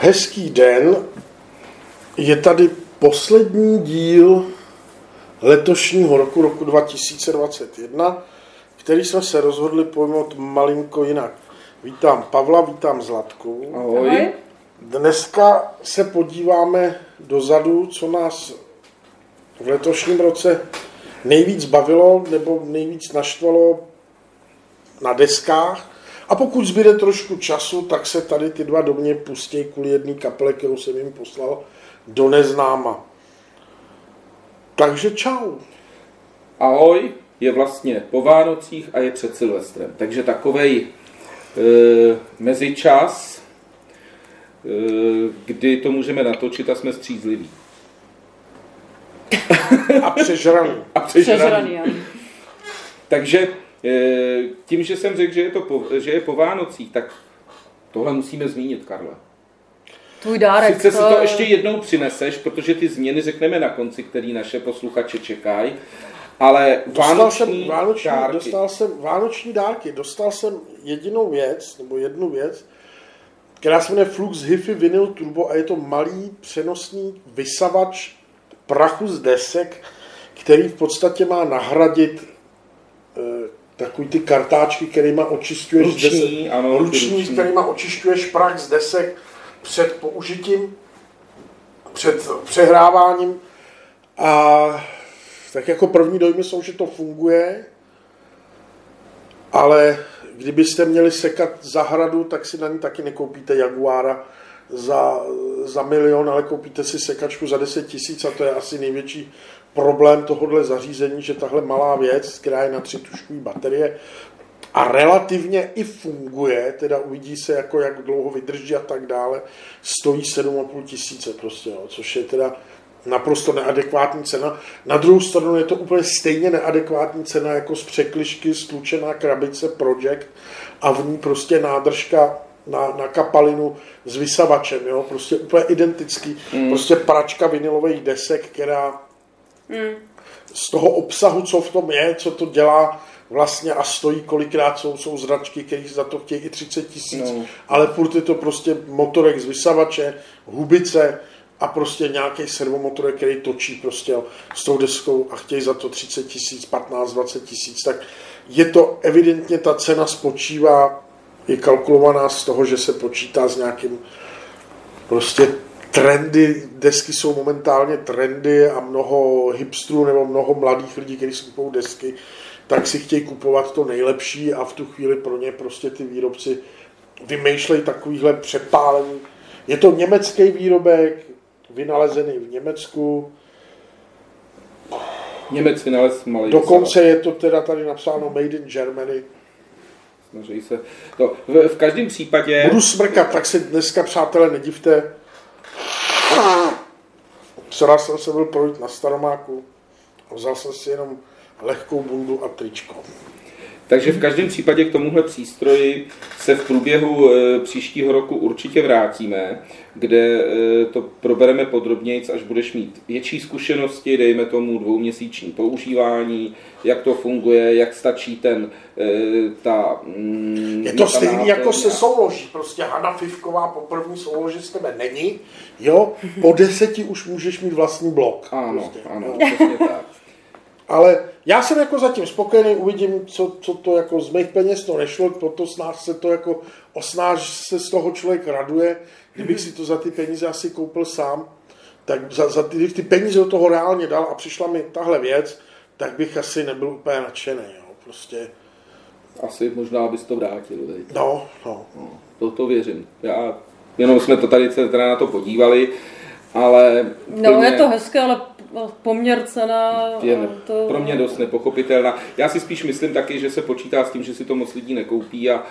Hezký den. Je tady poslední díl letošního roku, roku 2021, který jsme se rozhodli pojmout malinko jinak. Vítám Pavla, vítám Zlatku. Ahoj. Dneska se podíváme dozadu, co nás v letošním roce nejvíc bavilo nebo nejvíc naštvalo na deskách. A pokud zbyde trošku času, tak se tady ty dva do mě pustí kvůli jedné kaple, kterou jsem jim poslal do neznáma. Takže čau. Ahoj, je vlastně po Vánocích a je před Silvestrem. Takže takovej e, mezičas, e, kdy to můžeme natočit a jsme střízliví. A přežraný. A přežraný. Přežraný. Takže tím, že jsem řekl, že je, to po, že je po Vánocích, tak tohle musíme zmínit, Karle. Tvůj dárek. Sice si to ještě jednou přineseš, protože ty změny řekneme na konci, který naše posluchače čekají, ale Dostal vánoční, jsem vánoční, dárky. dostal jsem vánoční dárky. Dostal jsem jedinou věc, nebo jednu věc, která se jmenuje Flux Hifi Vinyl Turbo a je to malý přenosný vysavač prachu z desek, který v podstatě má nahradit eh, takový ty kartáčky, kterýma očišťuješ Ruční, desek, ano, ruční, ruční. kterýma očišťuješ prach z desek před použitím, před přehráváním a tak jako první dojmy jsou, že to funguje, ale kdybyste měli sekat zahradu, tak si na ní taky nekoupíte Jaguara za, za milion, ale koupíte si sekačku za 10 tisíc a to je asi největší problém tohohle zařízení, že tahle malá věc, která je na tři tuškové baterie a relativně i funguje, teda uvidí se, jako jak dlouho vydrží a tak dále, stojí 7,5 tisíce prostě, jo, což je teda naprosto neadekvátní cena. Na druhou stranu je to úplně stejně neadekvátní cena jako z překlišky stlučená krabice Project a v ní prostě nádržka na, na kapalinu s vysavačem, jo? prostě úplně identický. Mm. Prostě pračka vinilových desek, která Mm. z toho obsahu, co v tom je, co to dělá vlastně a stojí kolikrát jsou, jsou zračky, které za to chtějí i 30 tisíc, No. ale furt je to prostě motorek z vysavače, hubice a prostě nějaký servomotorek, který točí prostě s tou deskou a chtějí za to 30 tisíc, 15, 20 tisíc, tak je to evidentně ta cena spočívá, je kalkulovaná z toho, že se počítá s nějakým prostě trendy, desky jsou momentálně trendy a mnoho hipstrů nebo mnoho mladých lidí, kteří si kupují desky, tak si chtějí kupovat to nejlepší a v tu chvíli pro ně prostě ty výrobci vymýšlejí takovýhle přepálený. Je to německý výrobek, vynalezený v Německu, Němec vynalez malý dokonce je to teda tady napsáno Made in Germany. Snaží se. To, v, v každém případě... Budu smrkat, tak se dneska, přátelé, nedivte. Včera jsem se byl projít na Staromáku a vzal jsem si jenom lehkou bundu a tričko. Takže v každém případě k tomuhle přístroji se v průběhu e, příštího roku určitě vrátíme, kde e, to probereme podrobněji, až budeš mít větší zkušenosti, dejme tomu dvouměsíční používání, jak to funguje, jak stačí ten, e, ta... Mm, Je to náplň jako se souloží. Prostě Hana Fivková po první souloži z tebe není. Jo, po deseti už můžeš mít vlastní blok. Ano, prostě, ano, přesně tak. Ale já jsem jako zatím spokojený, uvidím, co, co to jako z mých peněz to nešlo, proto snáž se to jako osnáž se z toho člověk raduje, kdybych si to za ty peníze asi koupil sám, tak za, za ty, kdybych ty peníze do toho reálně dal a přišla mi tahle věc, tak bych asi nebyl úplně nadšený, jo, prostě, Asi možná bys to vrátil, veď. no, no. No, to, to věřím. Já, jenom jsme to tady teda na to podívali, ale No, plně- je to hezké, ale poměr cena... je to... pro mě dost nepochopitelná. Já si spíš myslím taky, že se počítá s tím, že si to moc lidí nekoupí a e,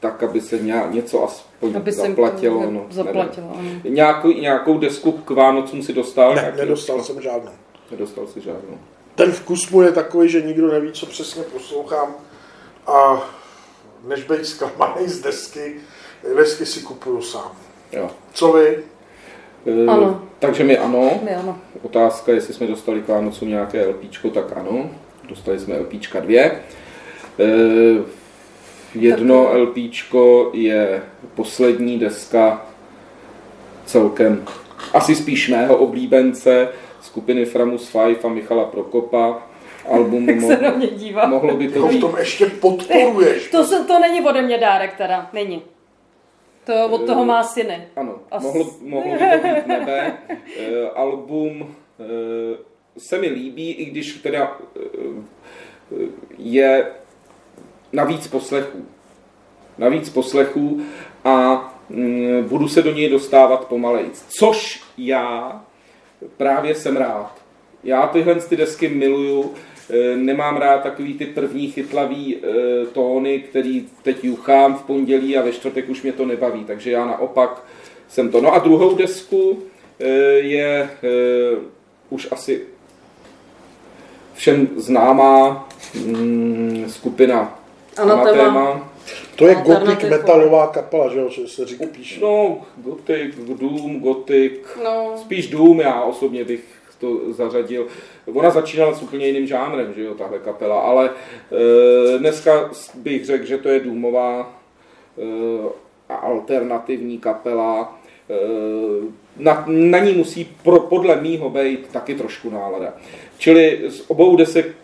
tak, aby se nějak, něco aspoň Aby se zaplatilo. to no, zaplatilo, ano. Nějakou, nějakou desku k Vánocům si dostal? Ne, Nějaký- nedostal jsem žádnou. Nedostal si žádnou. Ten vkus mu je takový, že nikdo neví, co přesně poslouchám a než být zklamaný z desky, desky si kupuju sám. Jo. Co vy? E, Ano. Takže mi ano. My ano. Otázka, jestli jsme dostali k Vánocům nějaké LPčko, tak ano. Dostali jsme LPčka dvě. E, jedno LPčko je poslední deska celkem asi spíš mého oblíbence skupiny Framus 5 a Michala Prokopa. Album Jak se mohlo, na mě dívá. mohlo by to To v být tom ještě podporuješ. To, se, to není ode mě dárek teda, není. To od toho má syny. Ano, As- mohlo, mohlo by to být nebe. E, album e, se mi líbí, i když teda e, je navíc poslechů. Navíc poslechů a mm, budu se do něj dostávat pomalejc. Což já právě jsem rád. Já tyhle ty desky miluju, nemám rád takový ty první chytlavý e, tóny, který teď juchám v pondělí a ve čtvrtek už mě to nebaví, takže já naopak jsem to. No a druhou desku e, je už asi všem známá mm, skupina. Anathema. To je gotik metalová kapela, že jo, že se říká píše. No, Gothic, Doom, Gothic, No, spíš Doom, já osobně bych to zařadil. Ona začínala s úplně jiným žánrem, že jo, tahle kapela, ale e, dneska bych řekl, že to je Doomová e, alternativní kapela. E, na, na ní musí pro, podle mýho být taky trošku nálada. Čili z obou desek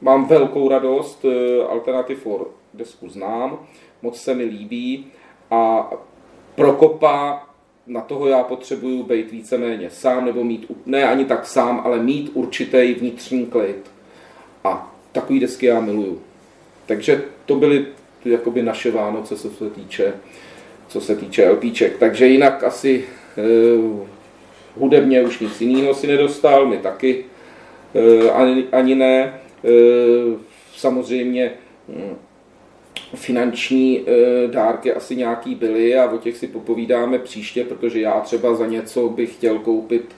mám velkou radost, e, Alternative for desku znám, moc se mi líbí a Prokopa, na toho já potřebuju být víceméně sám, nebo mít, ne ani tak sám, ale mít určitý vnitřní klid. A takový desky já miluju. Takže to byly jakoby naše Vánoce, co se týče, co se týče LPček. Takže jinak asi eh, hudebně už nic jiného si nedostal, my taky eh, ani, ani ne. Eh, samozřejmě hm, finanční eh, dárky asi nějaký byly a o těch si popovídáme příště, protože já třeba za něco bych chtěl koupit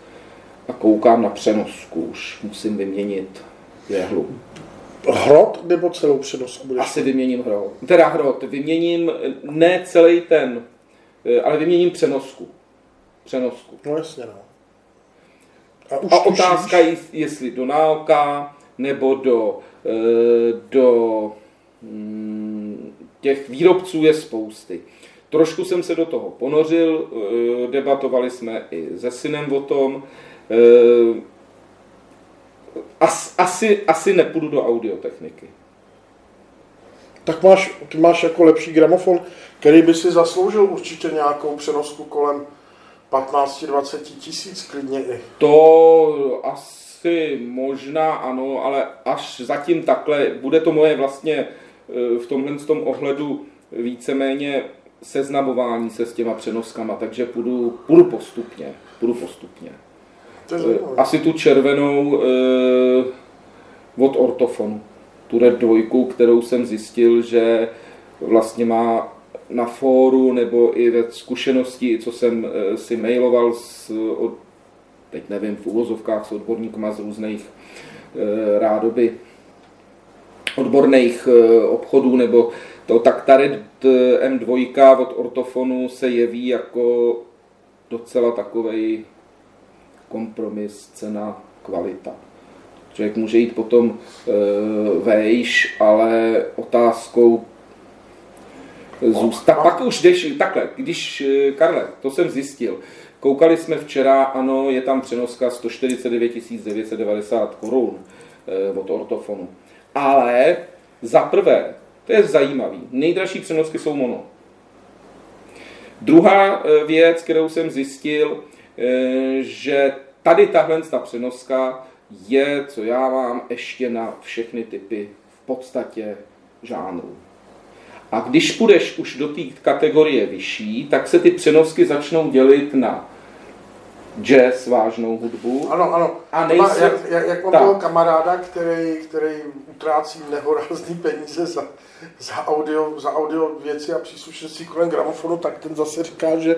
a koukám na přenosku, už musím vyměnit jehlu. Hrot nebo celou přenosku budeš? Asi vyměním hrot. Teda hrot, vyměním ne celý ten, eh, ale vyměním přenosku. Přenosku. No jasně, no. A, už A otázka je, jestli do náoka, nebo do, eh, do mm, těch výrobců je spousty. Trošku jsem se do toho ponořil, eh, debatovali jsme i se synem o tom. Eh, As, asi, asi nepůjdu do audiotechniky. Tak máš, ty máš jako lepší gramofon, který by si zasloužil určitě nějakou přenosku kolem 15-20 tisíc klidně i. To asi možná ano, ale až zatím takhle, bude to moje vlastně v tomhle tom ohledu víceméně seznamování se s těma přenoskama, takže půjdu, půjdu postupně, půjdu postupně. Eh. Asi tu červenou eh, od ortofonu, tu Red dvojku, kterou jsem zjistil, že vlastně má na fóru nebo i ve zkušenosti, co jsem eh, si mailoval s, od, teď nevím, v úvozovkách s odborníkama z různých eh, rádoby odborných eh, obchodů, nebo to, tak ta Red eh, M2 od ortofonu se jeví jako docela takovej kompromis, cena, kvalita. Člověk může jít potom e, vejš, ale otázkou zůstat. Pak už jdeš takhle, když, eh, Karle, to jsem zjistil, koukali jsme včera, ano, je tam přenoska 149 990 korun eh, od ortofonu. Ale za prvé, to je zajímavý, nejdražší přenosky jsou mono. Druhá eh, věc, kterou jsem zjistil, eh, že tady tahle ta přenoska je, co já mám, ještě na všechny typy v podstatě žánrů. A když půjdeš už do té kategorie vyšší, tak se ty přenosky začnou dělit na jazz, vážnou hudbu. Ano, ano. A nejsou- jak, jak, jak mám Tak. toho kamaráda, který, který utrácí nehorázný peníze za, za, audio, za audio věci a příslušenství kolem gramofonu, tak ten zase říká, že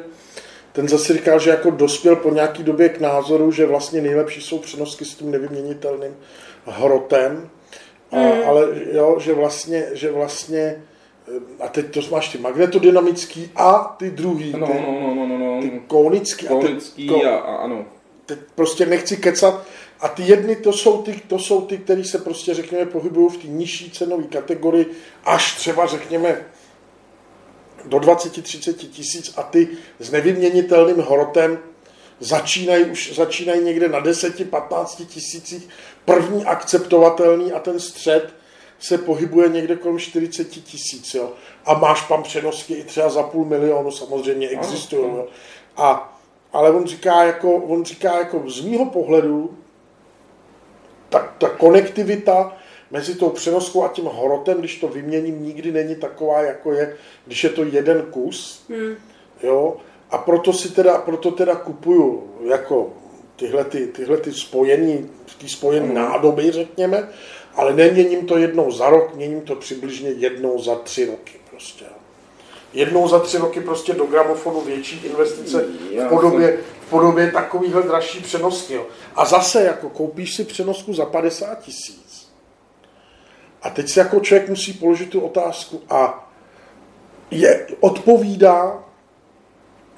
ten zase říkal, že jako dospěl po nějaký době k názoru, že vlastně nejlepší jsou přenosky s tím nevyměnitelným hrotem, a, Hmm. ale jo, že vlastně, že vlastně a teď to máš ty magnetodynamický a ty druhý, No, ty, no, no, no, no, no. ty konický. a ty- Konický a, a ano. teď prostě nechci kecat. A ty jedny, to jsou ty, to jsou ty, které se prostě, řekněme, pohybují v té nižší cenové kategorii, až třeba, řekněme, do 20-30 tisíc a ty s nevyměnitelným hrotem začínají už začínají někde na 10-15 tisících první akceptovatelný a ten střed se pohybuje někde kolem 40 tisíc. Jo? A máš tam přenosky i třeba za půl milionu, samozřejmě existují. Jo? A, ale on říká, jako, on říká jako z mýho pohledu, ta, ta konektivita mezi tou přenoskou a tím hrotem, když to vyměním, nikdy není taková, jako je, když je to jeden kus. Hmm. Jo? A proto si teda, proto teda kupuju jako tyhle, ty, tyhle ty spojení, ty spojené hmm. nádoby, řekněme, ale neměním to jednou za rok, měním to přibližně jednou za tři roky prostě. Jednou za tři roky prostě do gramofonu větší investice v podobě, v podobě takovýchhle dražší přenosky. A zase jako koupíš si přenosku za 50 tisíc. A teď si jako člověk musí položit tu otázku a je, odpovídá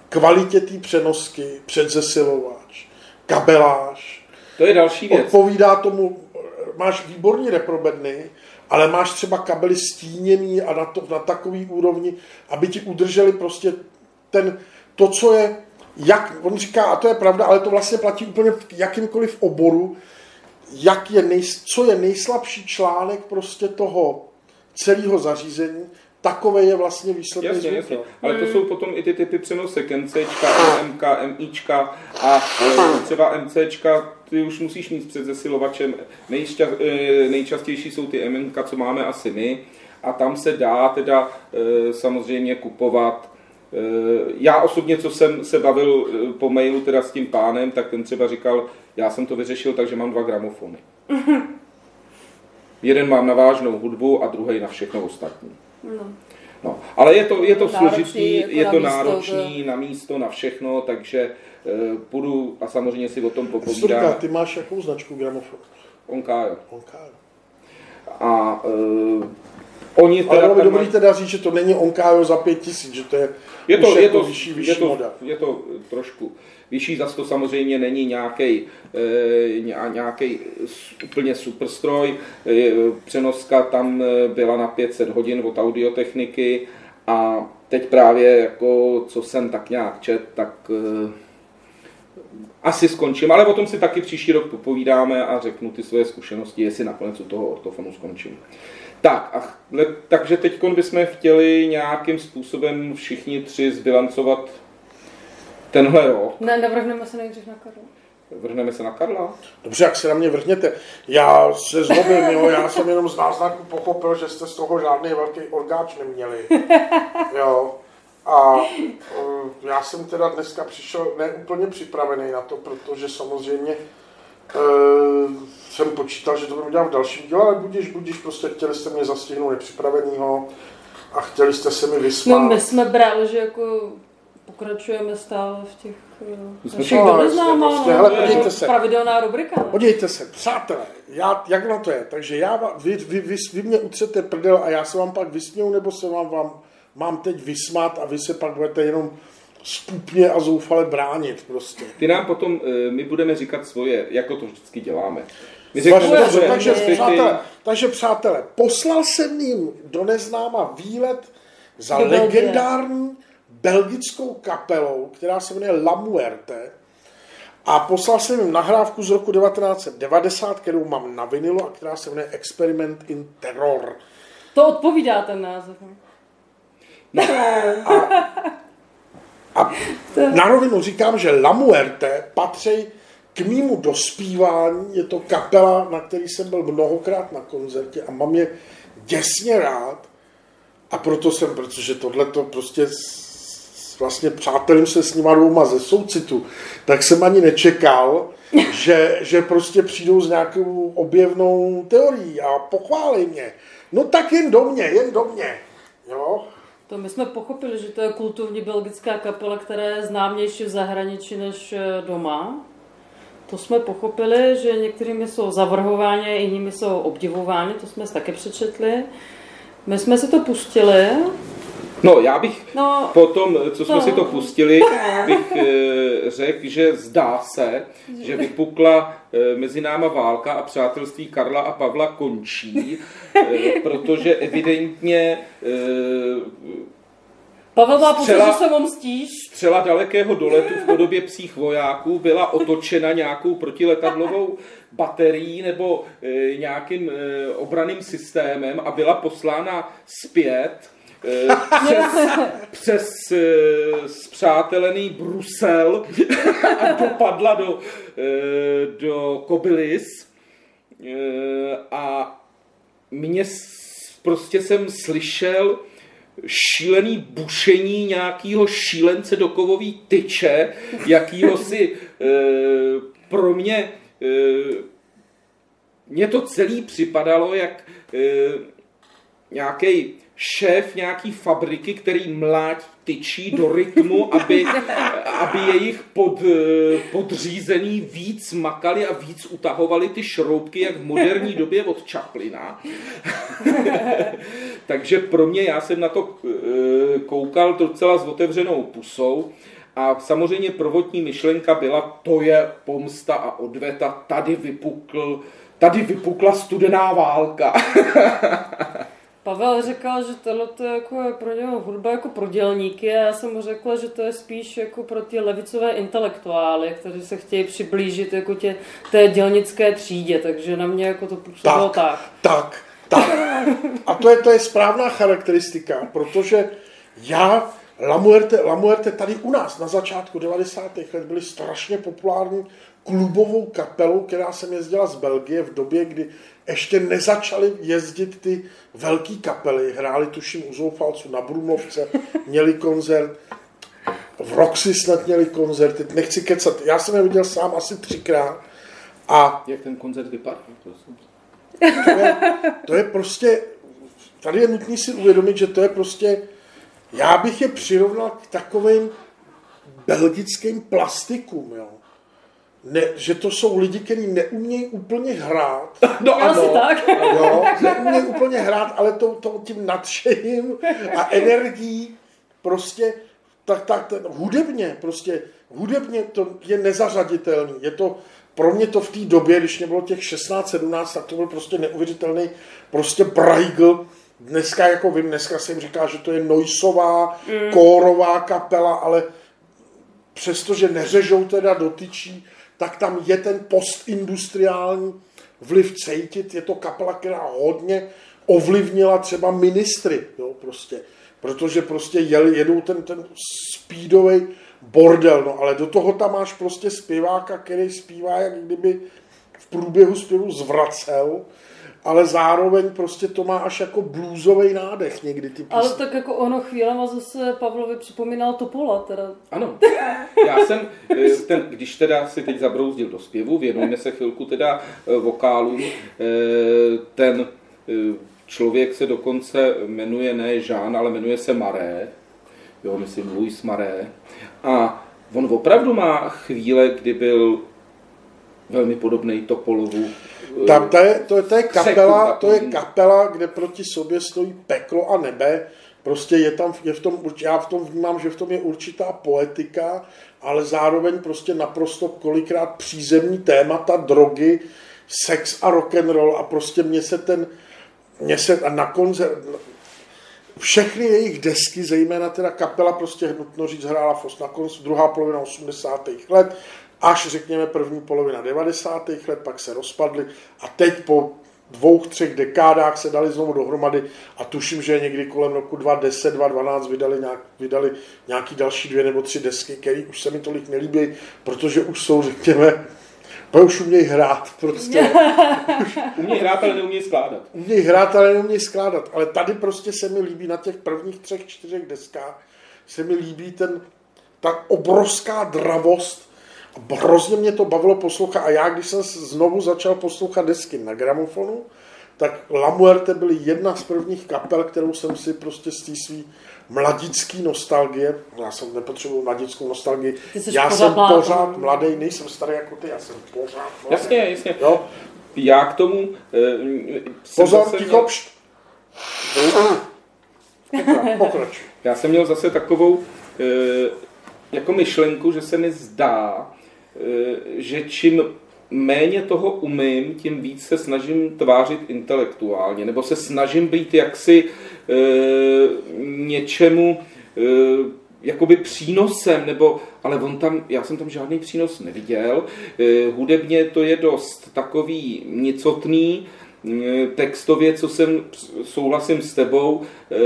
kvalitě té přenosky, předzesilovač, kabeláž. To je další věc. Odpovídá tomu máš výborní reprobedny, ale máš třeba kabely stíněný a na, to, na takový úrovni, aby ti udrželi prostě ten, to, co je, jak, on říká, a to je pravda, ale to vlastně platí úplně v jakýmkoliv oboru, jak je nej, co je nejslabší článek prostě toho celého zařízení, takové je vlastně výsledný jasně, zvuk. Jasně. Ale to jsou potom i ty typy přenosek, MCčka, MK, MIčka a e, třeba MCčka, ty už musíš mít před zesilovačem. Nejšťa, e, nejčastější jsou ty MNK, co máme asi my a tam se dá teda e, samozřejmě kupovat já osobně, co jsem se bavil po mailu teda s tím pánem, tak ten třeba říkal, já jsem to vyřešil, takže mám dva gramofony. Jeden mám na vážnou hudbu a druhý na všechno ostatní. No. No, ale je to, je to složitý, jako je to náročný to... na místo, na všechno, takže uh, půjdu a samozřejmě si o tom popovídám. ty máš jakou značku gramofonu? Onkajo. Onkajo. A uh, oni teda... Ale bylo by dobrý teda říct, že to není Onkajo za pět tisíc, že to je, je to, je jako to, vyšší, vyšší je to, je to trošku vyšší, zase to samozřejmě není nějaký e, nějaký úplně superstroj. E, přenoska tam e, byla na 500 hodin od audiotechniky a teď právě jako co jsem tak nějak čet, tak e, asi skončím, ale o tom si taky příští rok popovídáme a řeknu ty své zkušenosti, jestli nakonec u toho ortofonu skončím. Tak, a, takže teď bychom chtěli nějakým způsobem všichni tři zbilancovat tenhle rok. Ne, navrhneme se nejdřív na Karla. Vrhneme se na Karla? Dobře, jak se na mě vrhněte. Já se zlobím, jo, já jsem jenom z náznaku pochopil, že jste z toho žádný velký orgáč neměli. Jo. A uh, já jsem teda dneska přišel neúplně připravený na to, protože samozřejmě uh, počítal, že to budu dělat v dalším díle, ale budíš, budíš, prostě chtěli jste mě zastihnout nepřipravenýho a chtěli jste se mi vysmát. No my jsme brali, že jako pokračujeme stále v těch eh, našich neznámá, prostě, no, hele, podívejte se. pravidelná rubrika. Ne? Podívejte se, přátelé, já, jak na to je, takže já, vy, vy, vy, vy mě utřete prdel a já se vám pak vysměju, nebo se vám, vám mám teď vysmát a vy se pak budete jenom spupně a zoufale bránit prostě. Ty nám potom, eh, my budeme říkat svoje, jako to vždycky děláme. Takže, přátelé, takže přátelé, poslal jsem jim do neznáma výlet za legendární belgickou kapelou, která se jmenuje La Muerte. A poslal jsem jim nahrávku z roku 1990, kterou mám na vinilu a která se jmenuje Experiment in Terror. To odpovídá ten název. No, a, a na rovinu říkám, že La Muerte patří k mýmu dospívání. Je to kapela, na který jsem byl mnohokrát na koncertě a mám je děsně rád. A proto jsem, protože tohle to prostě vlastně přátelím se s nima dvouma ze soucitu, tak jsem ani nečekal, že, že prostě přijdou s nějakou objevnou teorií a pochválí mě. No tak jen do mě, jen do mě. Jo? To my jsme pochopili, že to je kulturní belgická kapela, která je známější v zahraničí než eh, doma. To jsme pochopili, že některými jsou zavrhováni, jinými jsou obdivováni, to jsme taky přečetli. My jsme si to pustili No, já bych no, potom, co jsme no. si to pustili, bych e, řekl, že zdá se, že vypukla e, mezi náma válka a přátelství Karla a Pavla končí, e, protože evidentně Pavel má pocit, že se mu mstíš. Střela dalekého doletu v podobě psích vojáků byla otočena nějakou protiletadlovou baterií nebo e, nějakým e, obraným systémem a byla poslána zpět e, přes, přes e, spřátelený Brusel a dopadla do, e, do Kobylis. E, a mě s- prostě jsem slyšel šílený bušení nějakého šílence do kovový tyče, jakýho si e, pro mě e, mně to celý připadalo jak e, nějaký šéf nějaký fabriky, který mlátí tyčí do rytmu, aby, aby jejich pod, eh, podřízený víc makali a víc utahovali ty šroubky, jak v moderní době od Chaplina. Takže pro mě, já jsem na to eh, koukal docela s otevřenou pusou a samozřejmě prvotní myšlenka byla, to je pomsta a odveta, tady vypukl, tady vypukla studená válka. Pavel říkal, že tohle to je jako je pro něho hudba jako pro dělníky a já jsem mu řekla, že to je spíš jako pro ty levicové intelektuály, kteří se chtějí přiblížit jako tě, té dělnické třídě, takže na mě jako to působilo tak. tak, tak. A to je, to je správná charakteristika, protože já, La Muerte, La Muerte tady u nás na začátku 90. let byly strašně populární klubovou kapelou, která jsem jezdila z Belgie v době, kdy ještě nezačaly jezdit ty velké kapely. Hráli tuším u Zoufalců na Brumlovce, měli koncert, v Roxy snad měli koncert, teď nechci kecat, já jsem je viděl sám asi třikrát a Jak ten koncert vypadá? to je, to je prostě, tady je nutný si uvědomit, že to je prostě, já bych je přirovnal k takovým belgickým plastikům, jo. Ne, že to jsou lidi, kteří neumějí úplně hrát, No Asi tak. jo, neumějí úplně hrát, ale to, to tím nadšením a energií prostě, tak, tak ten, hudebně, prostě hudebně to je nezařaditelný. Je to, pro mě to v té době, když mě bylo těch 16-17, tak to byl prostě neuvěřitelný prostě brajgl. Dneska, jako vím, dneska se jim říká, že to je noisová, mm. kórová kapela, ale přestože neřežou teda dotyčí, tak tam je ten postindustriální vliv cítit. Je to kapela, která hodně ovlivnila třeba ministry, jo, prostě. Protože prostě jeli, jedou ten, ten speedový bordel, no, ale do toho tam máš prostě zpěváka, který zpívá, jak kdyby v průběhu zpěvu zvracel, ale zároveň prostě to má až jako bluesový nádech někdy ty Ale tak jako ono chvílema zase Pavlovi připomínal Topola, teda. Ano, já jsem, eh, ten, když teda si teď zabrouzdil do zpěvu, věnujeme se chvilku teda eh, vokálům, eh, ten člověk se dokonce jmenuje ne Jean, ale jmenuje se Maré, jo, myslím Louis Maré, a on opravdu má chvíle, kdy byl velmi podobný Topolovu. eh, Tam to je, to je, to je kapela, to je takový. kapela, kde proti sobě stojí peklo a nebe. Prostě je tam, je v tom, já v tom vnímám, že v tom je určitá poetika, ale zároveň prostě naprosto kolikrát přízemní témata, drogy, sex a rock and roll a prostě mě se ten, mě se a na koncert, všechny jejich desky, zejména teda kapela prostě nutno říct hrála Fos na konci, druhá polovina 80. let, až řekněme první polovina 90. let, pak se rozpadly a teď po dvou, třech dekádách se dali znovu dohromady a tuším, že někdy kolem roku 2010, 2012 vydali, nějak, vydali nějaký další dvě nebo tři desky, které už se mi tolik nelíbí, protože už jsou, řekněme, to už umějí hrát prostě. Umějí hrát, ale neumějí skládat. Umějí hrát, ale neumějí skládat. Ale tady prostě se mi líbí na těch prvních třech, čtyřech deskách, se mi líbí ten, ta obrovská dravost. Hrozně mě to bavilo poslouchat. A já, když jsem znovu začal poslouchat desky na gramofonu, tak La Muerte byly jedna z prvních kapel, kterou jsem si prostě z té svý mladický nostalgie, já jsem nepotřeboval mladickou nostalgii, já pořád jsem mladý. pořád mladý, nejsem starý jako ty, já jsem pořád mladý. Jasně, jasně. Jo? Já k tomu... eh, Pozor, zase ticho, pšt. Pokračuj. Já jsem měl zase takovou eh, jako myšlenku, že se mi zdá, že čím méně toho umím, tím víc se snažím tvářit intelektuálně, nebo se snažím být jaksi eh, něčemu jakoby přínosem, nebo, ale on tam, já jsem tam žádný přínos neviděl. Hudebně to je dost takový nicotný, Eh, textově, co jsem souhlasím s tebou, eh,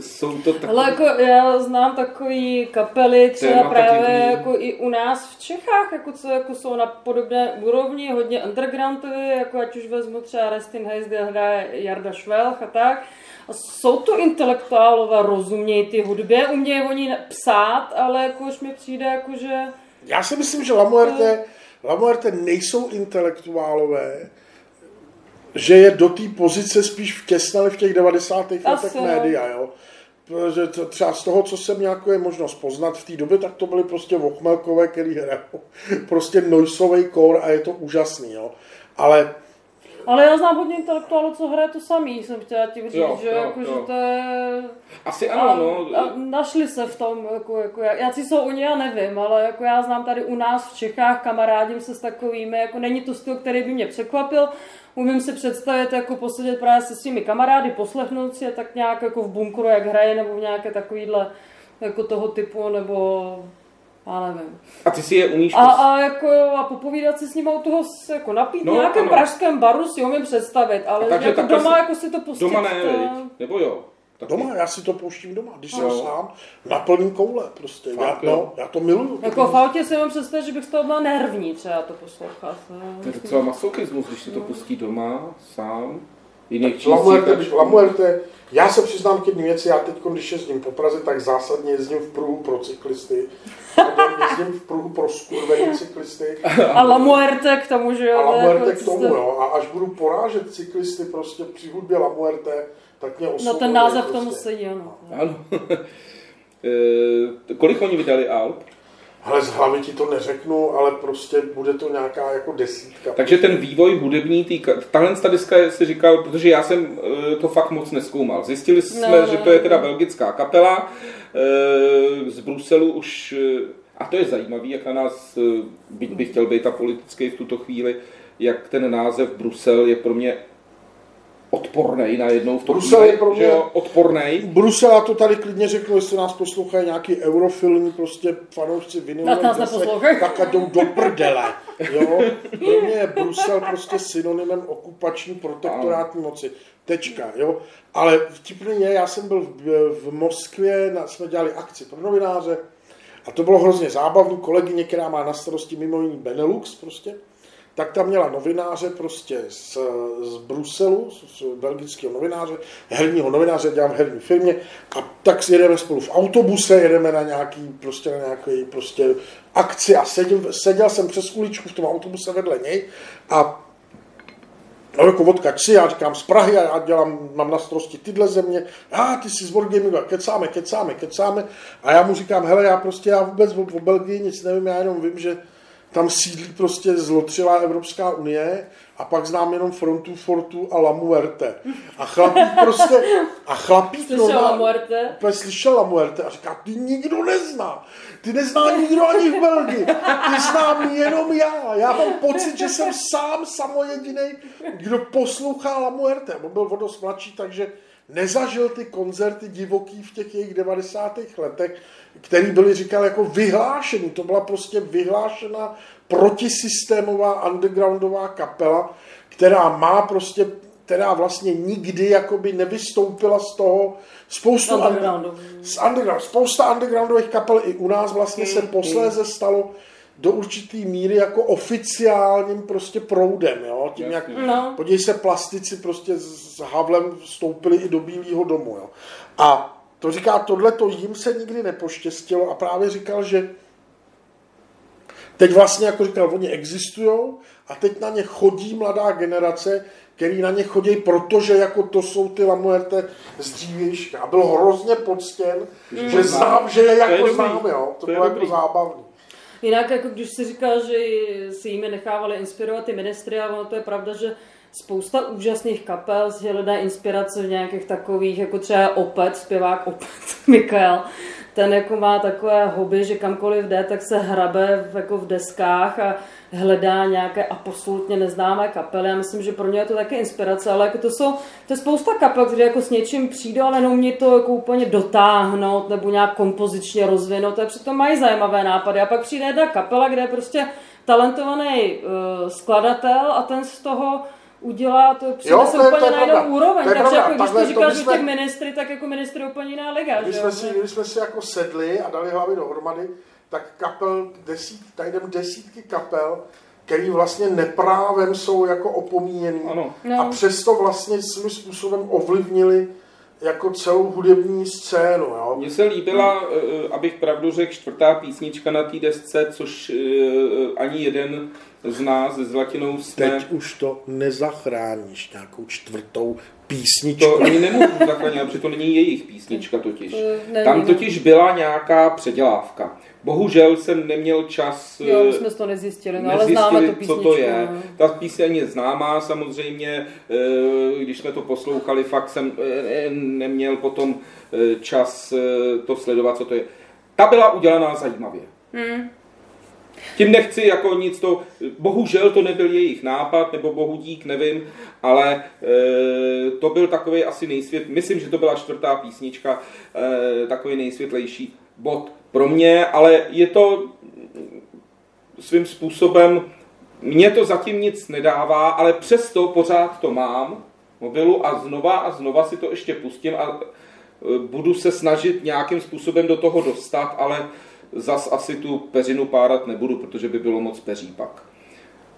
jsou to takové... Ale jako já znám takový kapely, třeba právě jako i u nás v Čechách, jako co jako jsou na podobné úrovni, hodně undergroundové, jako ať už vezmu třeba Restin Hayes, kde hraje Jarda Švelch a tak. A jsou to intelektuálové, rozumějí ty hudbě, umějí oni psát, ale jako už mi přijde jako, že... Já si myslím, že Lamuerte, Lamuerte nejsou intelektuálové, že je do té pozice spíš vtěsnali v těch 90. letech no. média, jo. Protože to, třeba z toho, co jsem nějakou je možnost poznat v té době, tak to byly prostě vochmelkové, který hrajou prostě noisový kor a je to úžasný, jo. Ale ale já znám hodně intelektuálů, co hraje to samý, jsem chtěla ti říct, jo, že, jo, jako, jo. že to je... Asi ano, a, no. A našli se v tom, jako, jako, jaký jsou oni, já nevím, ale jako já znám tady u nás v Čechách, kamarádím se s takovými, jako není to styl, který by mě překvapil, umím si představit, jako posedět právě se svými kamarády, poslechnout si je tak nějak jako v bunkru, jak hraje, nebo v nějaké takovýhle jako toho typu, nebo já nevím. A ty si je umíš a, a, jako, a popovídat si s ním u toho jako napít no, nějakém ano. pražském baru si umím představit, ale a takže, jako doma si, jako si to pustit. Doma ne, to... nebo jo? Taky. Doma, já si to pouštím doma, když jsem sám, na plný koule prostě, já, no, já to miluju. Jako v autě si mám představit, že bych z toho byla nervní třeba to poslouchat. To je docela masochismus, když si to pustí doma, sám. Jiných Lamuerte, když Lamuerte, já se přiznám k jedné věci, já teď, když jezdím po Praze, tak zásadně jezdím v pruhu pro cyklisty. jezdím v pruhu pro skurvený cyklisty. A Lamuerte k tomu, že jo? A Lamuerte k tomu, jo. A až budu porážet cyklisty prostě při hudbě Lamuerte, tak mě. No ten název prostě. tomu sedí, ano. Ano. e, kolik oni vydali Alp? Ale z hlavy ti to neřeknu, ale prostě bude to nějaká jako desítka. Takže ten vývoj hudební, tý, tahle ta diska si říkal, protože já jsem e, to fakt moc neskoumal. Zjistili jsme, no, no, že to je teda belgická kapela. E, z Bruselu už, a to je zajímavé, jak na nás, byť bych chtěl být a politický v tuto chvíli, jak ten název Brusel je pro mě odpornej najednou v tom Brusel je pro mě jo, odpornej. Brusel, já to tady klidně řeknu, jestli nás poslouchají nějaký eurofilm, prostě fanoušci vinilové tak ať jdou do prdele. Jo? Pro mě je Brusel prostě synonymem okupační protektorátní moci. Tečka, jo. Ale vtipně je, já jsem byl v, v Moskvě, na, jsme dělali akci pro novináře a to bylo hrozně zábavný. Kolegyně, která má na starosti mimo jiný Benelux prostě, tak tam měla novináře prostě z, z Bruselu, z, z belgického novináře, herního novináře, dělám v herní firmě, a tak si jedeme spolu v autobuse, jedeme na nějaký, prostě na nějaký prostě akci a seděl, seděl jsem přes uličku v tom autobuse vedle něj a No jako odkaď si, já říkám z Prahy a já dělám, mám na starosti tyhle země, a ty jsi z Wargamingu a kecáme, kecáme, kecáme. A já mu říkám, hele, já prostě, já vůbec o, o Belgii nic nevím, já jenom vím, že tam sídlí prostě zlotřilá Evropská unie a pak znám jenom Frontu, Fortu a La Muerte. A chlapík prostě, a chlapík slyšel La Muerte? Úplně slyšel La Muerte a říká, ty nikdo nezná. Ty nezná nikdo ani v Belgii. Ty znám jenom já. Já mám pocit, že jsem sám samojediný, kdo poslouchá La Muerte. On byl vodost mladší, takže nezažil ty koncerty divoký v těch jejich 90. letech, který byly, říkal, jako vyhlášený. To byla prostě vyhlášená protisystémová undergroundová kapela, která má prostě která vlastně nikdy jakoby nevystoupila z toho spoustu undergroundu. z underground, spousta undergroundových kapel i u nás vlastně se posléze stalo do určitý míry jako oficiálním prostě proudem, jo? Tím, jak, no. podívej se, plastici prostě s Havlem vstoupili i do Bílého domu, jo? A to říká, tohle to jim se nikdy nepoštěstilo a právě říkal, že teď vlastně, jako říkal, oni existují a teď na ně chodí mladá generace, který na ně chodí, protože jako to jsou ty Lamuerte z dřívějška. A byl hrozně poctěn, mm. že znám, že je jako to je znám, jo. To, to bylo jako zábavný. Jinak, jako když si říkal, že si jimi nechávali inspirovat ty ministry, a ono to je pravda, že spousta úžasných kapel si hledá inspirace v nějakých takových, jako třeba Opet, zpěvák Opet, Mikael, ten jako má takové hobby, že kamkoliv jde, tak se hrabe v, jako v deskách a hledá nějaké absolutně neznámé kapely. Já myslím, že pro mě je to také inspirace, ale jako to jsou, to je spousta kapel, které jako s něčím přijdou, ale neumí to jako úplně dotáhnout nebo nějak kompozičně rozvinout, a přitom mají zajímavé nápady. A pak přijde jedna kapela, kde je prostě talentovaný uh, skladatel a ten z toho udělá, to přinese to je- úplně to je na jinou úroveň. To je Takže pravda. jako, když Takhle to to říkáš o těch ministry, tak jako ministry úplně jiná liga. Když jsme, si, když jsme si jako sedli a dali hlavy dohromady, tak kapel, desít, najdeme desítky kapel, který vlastně neprávem jsou jako opomíjený. Ano. No. A přesto vlastně svým způsobem ovlivnili jako celou hudební scénu. Jo? Mně se líbila, eh, abych pravdu řekl, čtvrtá písnička na té desce, což eh, ani jeden z nás se Zlatinou jsme... Teď už to nezachráníš nějakou čtvrtou písničku. To ani nemůžu zachránit, protože to není jejich písnička totiž. To není, Tam no. totiž byla nějaká předělávka. Bohužel jsem neměl čas Jo, my eh, jsme to nezjistili, no, ale známe tu nezjistili, písničku. co to je. no. Ta píseň je známá samozřejmě, eh, když jsme to poslouchali, fakt jsem eh, neměl potom čas to sledovat, co to je. Ta byla udělaná zajímavě. Hmm. Tím nechci jako nic to, bohužel to nebyl jejich nápad, nebo bohu dík, nevím, ale e, to byl takový asi nejsvět, myslím, že to byla čtvrtá písnička, e, takový nejsvětlejší bod pro mě, ale je to svým způsobem, mně to zatím nic nedává, ale přesto pořád to mám mobilu a znova a znova si to ještě pustím a e, budu se snažit nějakým způsobem do toho dostat, ale zas asi tu peřinu párat nebudu, protože by bylo moc peří pak.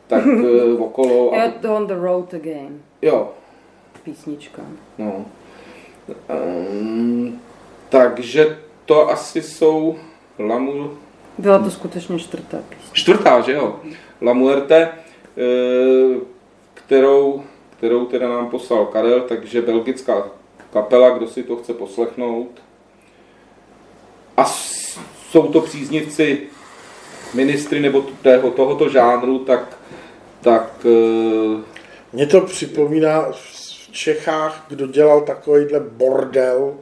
Tak e, okolo. A, on the road again, jo, písnička. no. Um, takže to asi jsou Lamu, Byla to skutečně čtvrtá písnička. čtvrtá, že jo? La Muerte, e, kterou, kterou teda nám poslal Karel, takže belgická kapela, kdo si to chce poslechnout. A jsou to příznivci ministry nebo tého, tohoto žánru, tak, tak e, Mně to připomíná v Čechách, kdo dělal takovýhle bordel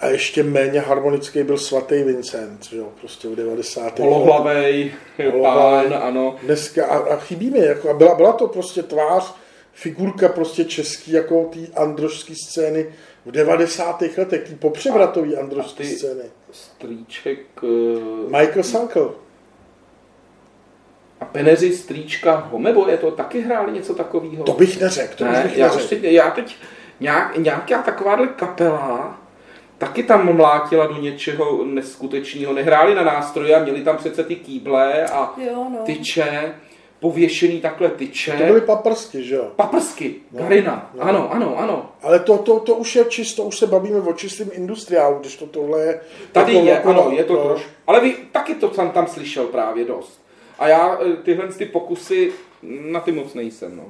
a ještě méně harmonický byl svatý Vincent, že jo, prostě v 90. polohlavej, Polohlavej. pán, ano. Dneska, a, a chybí mi, jako, a byla, byla to prostě tvář, figurka prostě český, jako té androžské scény v 90. letech, té popřevratové androžské scény. Strýček e, Michael Sankel. a Peneři strýčka Homeboje, to taky hráli něco takového. To bych neřekl, to Ne, bych já, teď, já teď nějak, nějaká takováhle kapela taky tam mlátila do něčeho neskutečného. Nehráli na nástroje a měli tam přece ty kýble a Jo, no. tyče, pověšený takhle To tyče. byly paprsky, že jo. Paprsky, Garina, no. ano, ano, ano. Ale to, to, to už je čisto, už se bavíme o čistém industriálu, když to tohle je... Tady je, jako- ano, je to no. trošku. Ale vy taky to jsem tam slyšel právě dost. A já eh, tyhle ty pokusy na ty moc nejsem. No.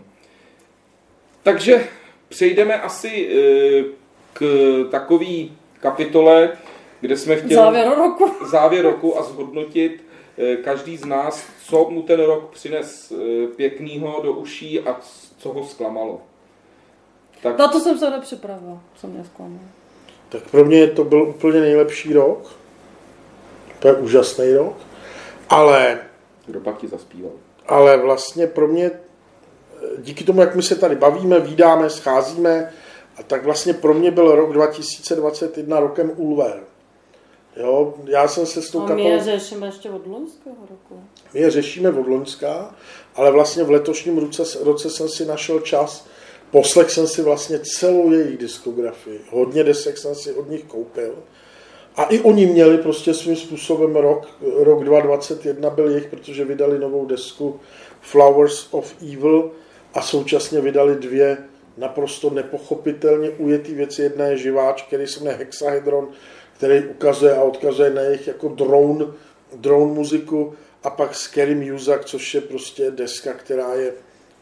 Takže přejdeme asi eh, k takový kapitole, kde jsme chtěli Závěr roku. závěr roku a zhodnotit eh, každý z nás, co mu ten rok přines eh, pěknýho do uší a co ho zklamalo. Tak Na to jsem se nepřipravila, jsem mě zklamal. Tak pro mě to byl úplně nejlepší rok. To je úžasný rok. Ale, kdo pak ti zaspíval? ale vlastně pro mě, díky tomu, jak my se tady bavíme, vídáme, scházíme, a tak vlastně pro mě byl rok 2021 rokem Ulver. Jo, já jsem se s tou A my kapelou... je řešíme ještě od loňského roku. My je řešíme od Loňska, ale vlastně v letošním roce, roce jsem si našel čas, poslech jsem si vlastně celou jejich diskografii. Hodně desek jsem si od nich koupil. A i oni měli prostě svým způsobem rok, rok 2021 byl jejich, protože vydali novou desku Flowers of Evil a současně vydali dvě naprosto nepochopitelně ujetý věci. Jedna je živáč, který se jmenuje Hexahedron, který ukazuje a odkazuje na jejich jako drone, drone muziku a pak Scary Music, což je prostě deska, která je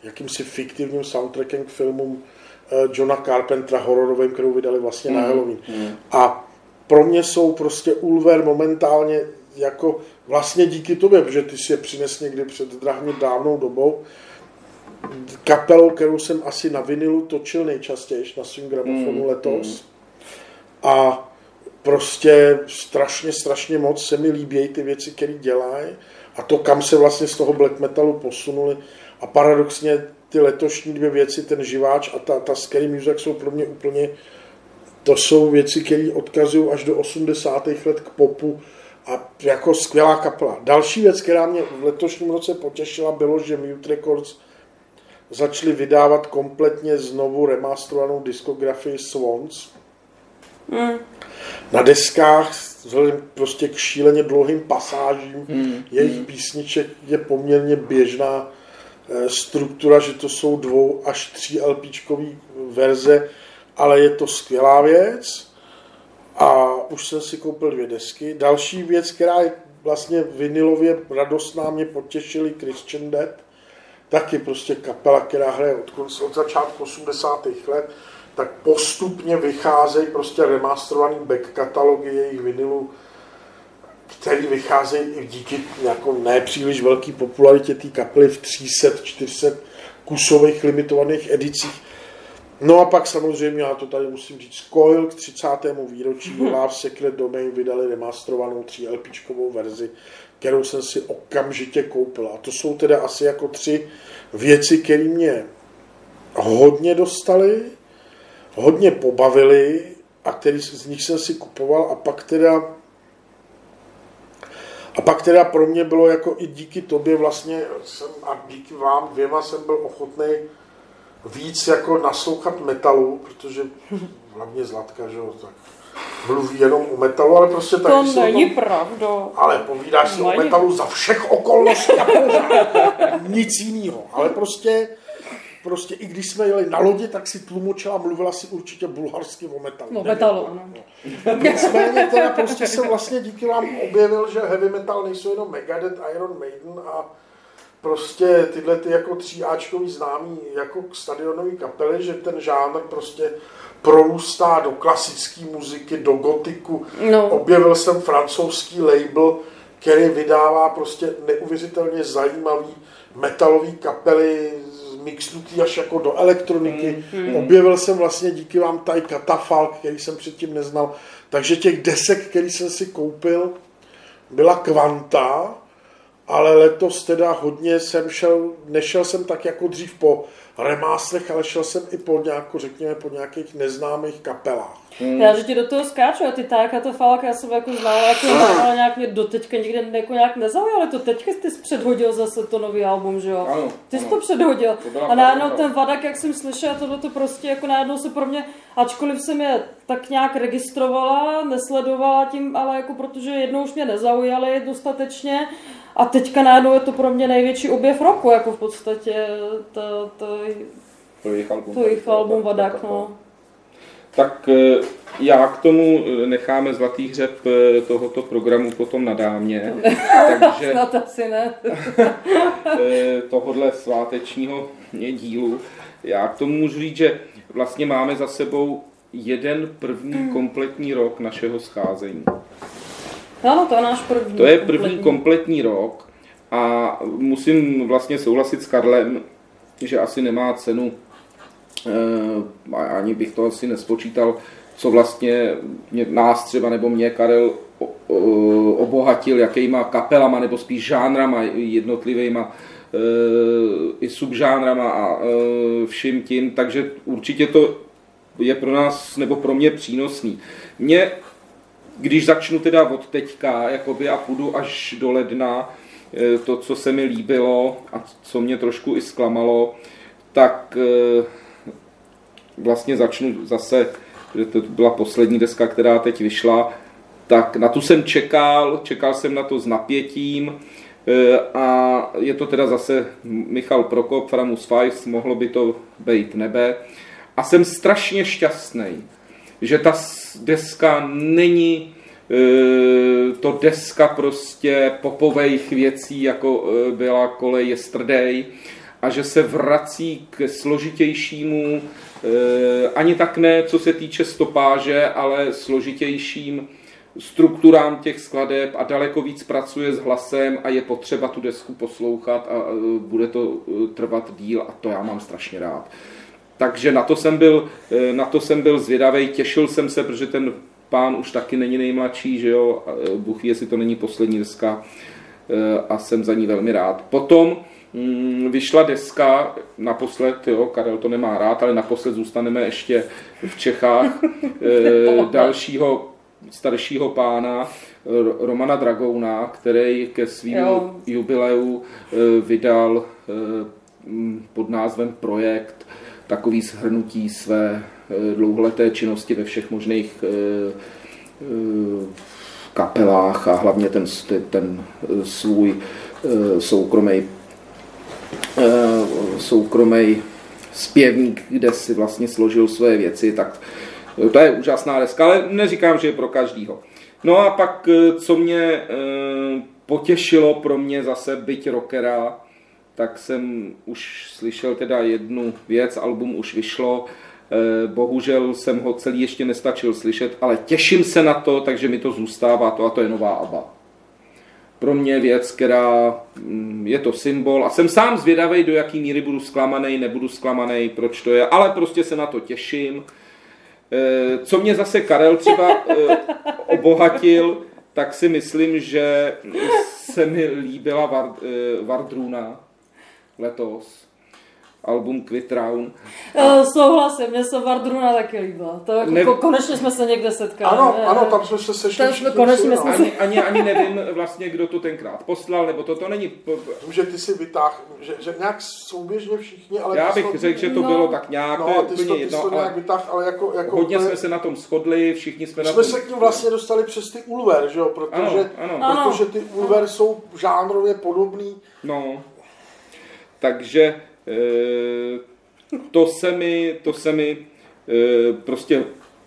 jakýmsi fiktivním soundtrackem k filmům eh, Johna Carpentera hororovým, kterou vydali vlastně na Halloween. A pro mě jsou prostě Ulver momentálně jako vlastně díky tobě, protože ty si je přines někdy před drahně dávnou dobou, kapelou, kterou jsem asi na vinilu točil nejčastěji na svém gramofonu mm, letos. Mm. A prostě strašně, strašně moc se mi líbí ty věci, které dělají a to, kam se vlastně z toho black metalu posunuli. A paradoxně ty letošní dvě věci, ten živáč a ta, ta scary music jsou pro mě úplně, to jsou věci, které odkazují až do 80. let k popu a jako skvělá kapela. Další věc, která mě v letošním roce potěšila, bylo, že Mute Records začali vydávat kompletně znovu remasterovanou diskografii Swans. Mm. Na deskách vzhledem prostě k šíleně dlouhým pasážím mm. jejich mm. písniček je poměrně běžná eh, struktura, že to jsou dvou až tří LPčkový verze, ale je to skvělá věc a už jsem si koupil dvě desky. Další věc, která je vlastně vinilově radostná, mě potěšili Christian Dead, taky prostě kapela, která hraje od, konce, od začátku 80. let, tak postupně vycházejí prostě remasterovaný back katalogy jejich vinilů, který vycházejí i díky jako nepříliš velké popularitě té kapely v 300, 400 kusových limitovaných edicích. No a pak samozřejmě, já to tady musím říct, Coil k 30. výročí. Love Secret Domain vydali remasterovanou 3 LP verzi, kterou jsem si okamžitě koupil. A to jsou teda asi jako tři věci, které mě hodně dostaly, hodně pobavily a který z nich jsem si kupoval a pak teda a pak teda pro mě bylo jako i díky tobě vlastně jsem, a díky vám dvěma jsem byl ochotný víc jako naslouchat metalu, protože hlavně Zlatka, že jo, tak mluví jenom o metalu, ale prostě tak... To není pravda. Ale povídáš si o metalu za všech okolností a pořád. Nic jiného. Ale prostě, prostě i když jsme jeli na lodi, tak si tlumočila, mluvila si určitě bulharsky o metalu. O metalu, ano. No. Nicméně teda prostě jsem vlastně díky vám objevil, že heavy metal nejsou jenom Megadeth, Iron Maiden a prostě tyhle ty jako tříáčkový známý jako stadionový kapely, že ten žánr prostě prorůstá do klasické muziky, do gotiku. No. Objevil jsem francouzský label, který vydává prostě neuvěřitelně zajímavý metalový kapely mixnutý až jako do elektroniky. Mm, Objevil jsem vlastně díky vám tady katafalk, který jsem předtím neznal. Takže těch desek, který jsem si koupil, byla kvanta, ale letos teda hodně jsem šel, nešel jsem tak jako dřív po remástrech, ale šel jsem i po nějakou, řekněme, po nějakých neznámých kapelách. Hmm. Já, že ti do toho skáču a ty tak a to falk, já jsem jako znala, jako, ale nějak mě doteďka nikde jako nějak nezaujal, ale to teďka jsi předhodil zase to nový album, že jo? Ano, ty jsi ano. to předhodil. To a najednou ten Vadak, jak jsem slyšel, tohle to prostě jako najednou se pro mě, ačkoliv jsem je tak nějak registrovala, nesledovala tím, ale jako protože jednou už mě nezaujali dostatečně, a teďka najednou je to pro mě největší objev roku, jako v podstatě to, to, to jejich album, to jejich album Vadak, no. Tak e, já k tomu e, necháme zlatý hřeb e, tohoto programu potom na dámě. takže Snad asi ne. tohodle svátečního dílu. Já k tomu můžu říct, že vlastně máme za sebou jeden první hmm. kompletní rok našeho scházení. Ano, to je náš první. To je první kompletní, kompletní rok a musím vlastně souhlasit s Karlem, že asi nemá cenu, eh, ani bych to asi nespočítal, co vlastně mě, nás třeba nebo mě Karel obohatil, jakýma kapelama nebo spíš žánrama jednotlivýma eh, i subžánrama a eh, vším tím, takže určitě to je pro nás nebo pro mě přínosný. Mě když začnu teda od teďka jakoby, a půjdu až do ledna, eh, to, co se mi líbilo a co mě trošku i zklamalo, tak eh, vlastně začnu zase, že to byla poslední deska, která teď vyšla, tak na tu jsem čekal, čekal jsem na to s napětím eh, a je to teda zase Michal Prokop, Framus Fajs, mohlo by to být nebe. A jsem strašně šťastný, že ta deska není to deska prostě popových věcí, jako e, byla kolej Yesterday, a že se vrací k složitějšímu, e, ani tak ne, co se týče stopáže, ale složitějším strukturám těch skladeb a daleko víc pracuje s hlasem a je potřeba tu desku poslouchat a e, bude to e, trvat díl a to já mám strašně rád. Takže na to jsem byl, e, na to jsem byl zvědavý, těšil jsem se, protože ten pán už taky není nejmladší, že jo, Bůh ví, jestli to není poslední deska a jsem za ní velmi rád. Potom mm, vyšla deska, naposled, jo, Karel to nemá rád, ale naposled zůstaneme ještě v Čechách, dalšího staršího pána Romana Dragouna, který ke svým jubileu vydal pod názvem Projekt takový shrnutí své dlouholeté činnosti ve všech možných kapelách a hlavně ten, ten svůj soukromý soukromý zpěvník, kde si vlastně složil své věci, tak to je úžasná deska, ale neříkám, že je pro každýho. No a pak, eh, co mě eh, potěšilo pro mě zase byť rockera, tak jsem už slyšel teda jednu věc, album už vyšlo, eh, bohužel jsem ho celý ještě nestačil slyšet, ale těším se na to, takže mi to zůstává to a to je nová ABBA. Pro mě věc, která mm, je to symbol a jsem sám zvědavý, do jaký míry budu zklamaný, nebudu zklamaný, proč to je, ale prostě se na to těším. Eh, co mě zase Karel třeba eh, obohatil, tak si myslím, že se mi líbila eh, Vardruna letos album Quit Round. A... Souhlasím, mě se Vardruna taky líbila. To jako ne... konečně jsme se někde setkali. Ano, ano, tam jsme se sešli. Tam jsme, konečně jsme se... Ani, ani, ani, nevím vlastně, kdo to tenkrát poslal, nebo to, to není... Že ty si vytáhl, že, že nějak souběžně všichni, ale... Já bych to... řekl, že to no. bylo tak nějak, no, to je to, jedno, to nějak vytáh, ale jako... jako hodně jsme se na tom shodli, všichni jsme, jsme na tom... se k ním vlastně dostali přes ty Ulver, že jo, protože, ano, ano. protože ty Ulver jsou žánrově podobný. No, takže... E to se mi, to se mi e, prostě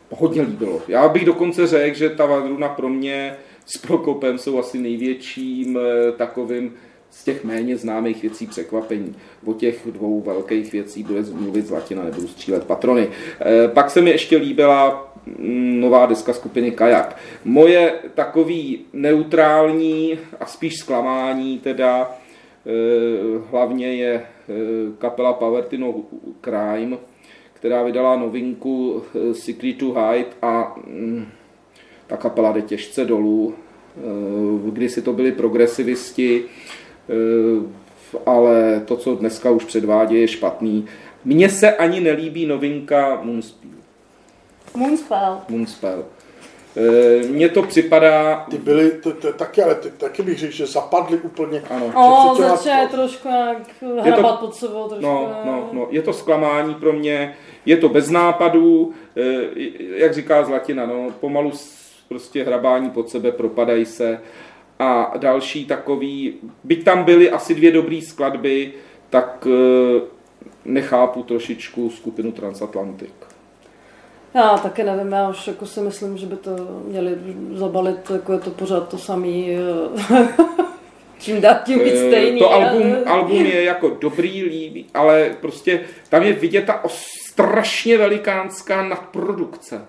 hodně líbilo. Já bych dokonce řekl, že ta Vadruna pro mě s Prokopem jsou asi největším e, takovým z těch méně známých věcí překvapení. O těch dvou velkých věcí bude mluvit Zlatina, nebudu střílet patrony. Pak se mi ještě líbila mm, nová deska skupiny Kajak. Moje takový neutrální a spíš zklamání teda Eh, hlavně je eh, kapela Povertino Crime, která vydala novinku eh, Secret to Hide a mm, ta kapela jde těžce dolů. Kdysi to byli progresivisti, ale to, co dneska už předvádí, je špatný. Mně se ani nelíbí novinka Moonspell. Moonspell. Moonspell. Eh, mně to připadá... Ty byly to, to, taky, ale ty, taky bych řekl, že zapadly úplně. Ano. O, začne trošku jak hrabat to, pod sebou. Trošku, no, no, no, je to zklamání pro mě, je to bez nápadů, eh, jak říká Zlatina, no, pomalu prostě hrabání pod sebe, propadají se. A další takový, byť tam byly asi dvě dobré skladby, tak eh, nechápu trošičku skupinu Transatlantik. Já taky nevím, já už jako si myslím, že by to měli zabalit, jako je to pořád to samý, eh, čím dát tím víc eh, stejný. To album, album je jako dobrý, líbí, ale prostě tam je vidět ta strašně velikánská nadprodukce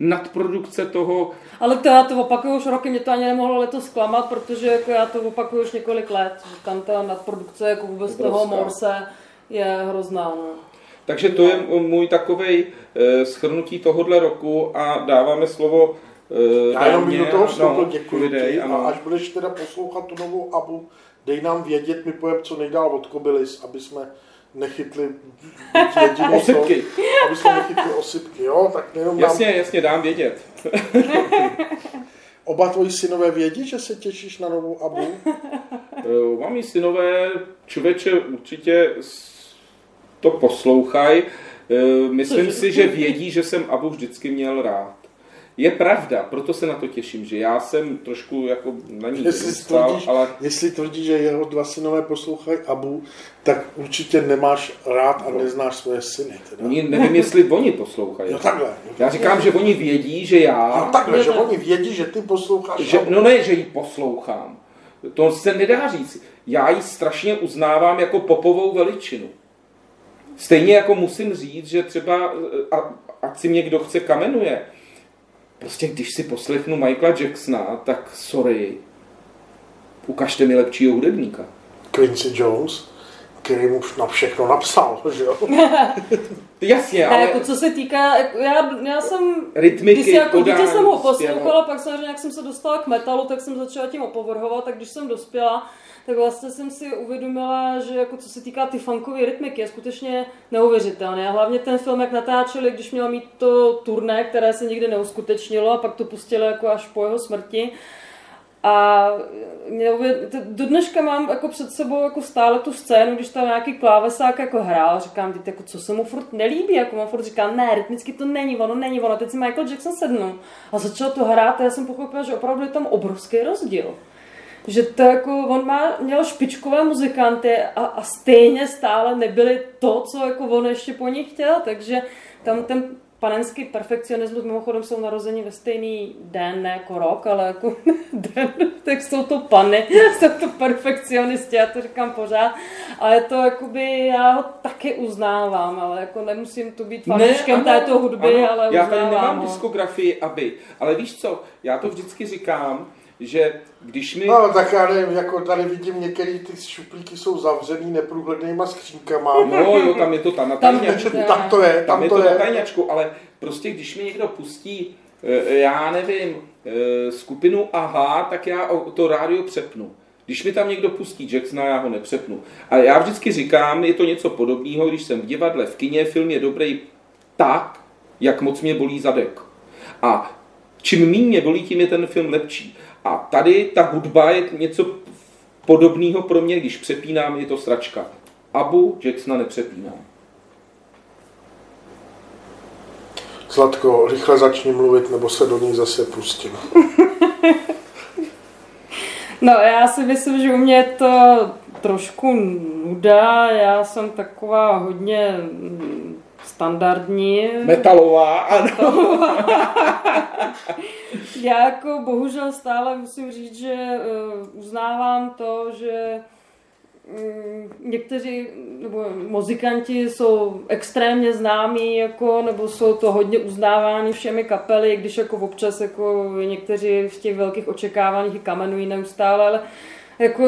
nadprodukce toho. Ale to já to opakuju už roky, mě to ani nemohlo letos zklamat, protože jako já to opakuju už několik let, že tam ta nadprodukce jako vůbec Obrovská. toho Morse je hrozná. No. Takže to je můj takový eh, schrnutí tohohle roku a dáváme slovo uh, Já jenom bych do toho vstoupil, no, děkuji lidej, ti, ano. a až budeš teda poslouchat tu novou abu, dej nám vědět, my pojem co nejdál od Kobylis, aby jsme nechytli osypky. To, aby jsme nechytli osypky, jo? Tak jenom jasně, nám... jasně, dám vědět. Oba tvoji synové vědí, že se těšíš na novou abu? Uh, mám synové, člověče určitě to poslouchají. E, myslím si, že vědí, že jsem Abu vždycky měl rád. Je pravda, proto se na to těším, že já jsem trošku jako na ní jestli tvrdíš, ale... Jestli tvrdí, že jeho dva synové poslouchají Abu, tak určitě nemáš rád a neznáš svoje syny. Teda. Oni, nevím, jestli oni poslouchají. No takhle. Já říkám, že oni vědí, že já... No takhle, že oni vědí, že ty posloucháš že, No ne, že ji poslouchám. To se nedá říct. Já ji strašně uznávám jako popovou veličinu. Stejně jako musím říct, že třeba, a, ať si mě kdo chce kamenuje, prostě když si poslechnu Michaela Jacksona, tak sorry, ukažte mi lepšího hudebníka. Quincy Jones, který mu na všechno napsal, že jo? Jasně, ale... jako co se týká, jako já, já jsem, Rytmiky, když jako dítě podání, jsem ho poslouchala, pak samozřejmě, jak jsem se dostala k metalu, tak jsem začala tím opovrhovat, tak když jsem dospěla, tak vlastně jsem si uvědomila, že jako co se týká ty funkové rytmiky, je skutečně neuvěřitelné. A hlavně ten film, jak natáčeli, když měl mít to turné, které se nikdy neuskutečnilo a pak to pustili jako až po jeho smrti, a do dneška mám jako před sebou jako stále tu scénu, když tam nějaký klávesák jako hrál, říkám, teď jako co se mu furt nelíbí, jako mu furt říká, ne, rytmicky to není ono, není ono, teď si Michael Jackson sednul a začal to hrát a já jsem pochopila, že opravdu je tam obrovský rozdíl. Že to jako, on má, měl špičkové muzikanty a, a stejně stále nebyli to, co jako on ještě po nich chtěl, takže tam ten panenský perfekcionismus, mimochodem jsou narození ve stejný den, ne jako rok, ale jako den, tak jsou to pany, jsou to perfekcionisti, já to říkám pořád, ale to jakoby, já ho taky uznávám, ale jako nemusím tu být fanouškem ano, této hudby, ano, ale Já uznávám tady nemám ho. diskografii, aby. Ale víš co, já to vždycky říkám, že když mi... No, tak já nevím, jako tady vidím některé ty šuplíky jsou zavřený neprůhlednýma skřínkama. No jo, tam je to tam na Tam- tajňačku. Tam to je, Tam tam je to to na je. tajňačku, ale prostě když mi někdo pustí, eh, já nevím, eh, skupinu AHA, tak já to rádio přepnu. Když mi tam někdo pustí Jacksona, já ho nepřepnu. A já vždycky říkám, je to něco podobného, když jsem v divadle, v kině, film je dobrý tak, jak moc mě bolí zadek. A čím méně mě bolí, tím je ten film lepší. A tady ta hudba je něco podobného pro mě, když přepínám, je to sračka. Abu Jacksona nepřepínám. Zlatko, rychle začni mluvit, nebo se do ní zase pustím. No, já si myslím, že u mě je to trošku nuda, já jsem taková hodně mm, standardní. Metalová, ano. Já jako bohužel stále musím říct, že uh, uznávám to, že mm, někteří nebo muzikanti jsou extrémně známí, jako, nebo jsou to hodně uznáváni všemi kapely, když jako občas jako někteří v těch velkých očekáváních i kamenují neustále, ale jako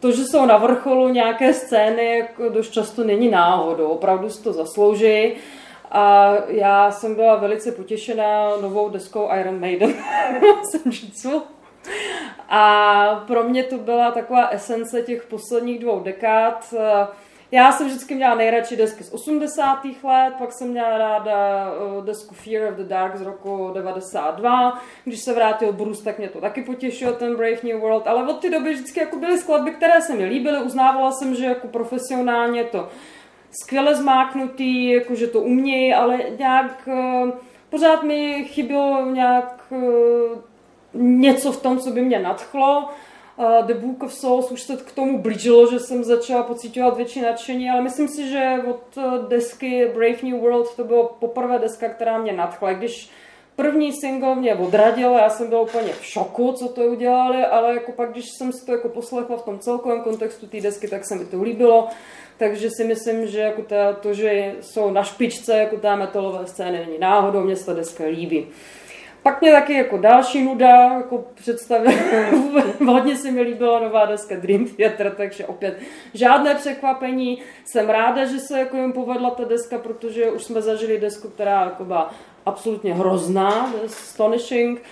to, že jsou na vrcholu nějaké scény, jako dost často není náhodou, opravdu si to zaslouží. A já jsem byla velice potěšená novou deskou Iron Maiden Senjutsu. A pro mě to byla taková esence těch posledních dvou dekád. Já jsem vždycky měla nejradši desky z 80. let, pak jsem měla ráda eh, desku Fear of the Dark z roku 92. Když se vrátil Bruce, tak mě to taky potěšilo, ten Brave New World. Ale od té doby vždycky jako byly skladby, které se mi líbily. Uznávala jsem, že jako profesionálně to skvěle zmáknutý, jako že to umějí, ale nějak eh, pořád mi chybělo nějak eh, něco v tom, co by mě nadchlo. The Book of Souls už se k tomu blížilo, že jsem začala pocitovat větší nadšení, ale myslím si, že od eh, desky Brave New World to bylo poprvé deska, která mě nadchla. Když první single mě odradil, já jsem byla úplně v šoku, co to udělali, ale jako pak, když jsem si to jako poslechla v tom celkovém kontextu té desky, tak se mi to líbilo. Takže si myslím, že jako ta, to, že jsou na špičce jako té metalové scény, není náhodou, mě se ta deska líbí. Pak mě taky jako další nuda jako představil, hodně se mi líbila nová deska Dream Theater, takže opět žádné překvapení. Jsem ráda, že se jako jim povedla ta deska, protože už jsme zažili desku, která jako byla absolutně hrozná, astonishing.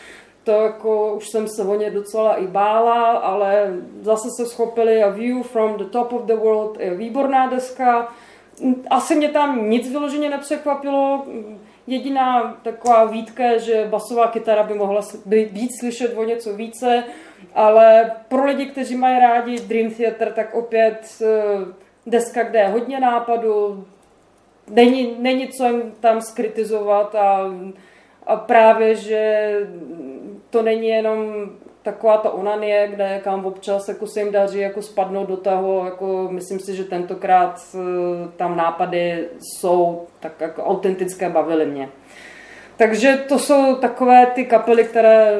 To jako už jsem se o ně docela i bála, ale zase se schopili a View from the Top of the World je výborná deska. Asi mě tam nic vyloženě nepřekvapilo. Jediná taková výtka je, že basová kytara by mohla být, slyšet o něco více, ale pro lidi, kteří mají rádi Dream Theater, tak opět eh, deska, kde je hodně nápadu, není, není co jim tam skritizovat a, a právě, že to není jenom taková ta onanie, kde kam občas jako se jim daří jako spadnout do toho, jako myslím si, že tentokrát eh, tam nápady jsou tak jako autentické, bavily mě. Takže to jsou takové ty kapely, které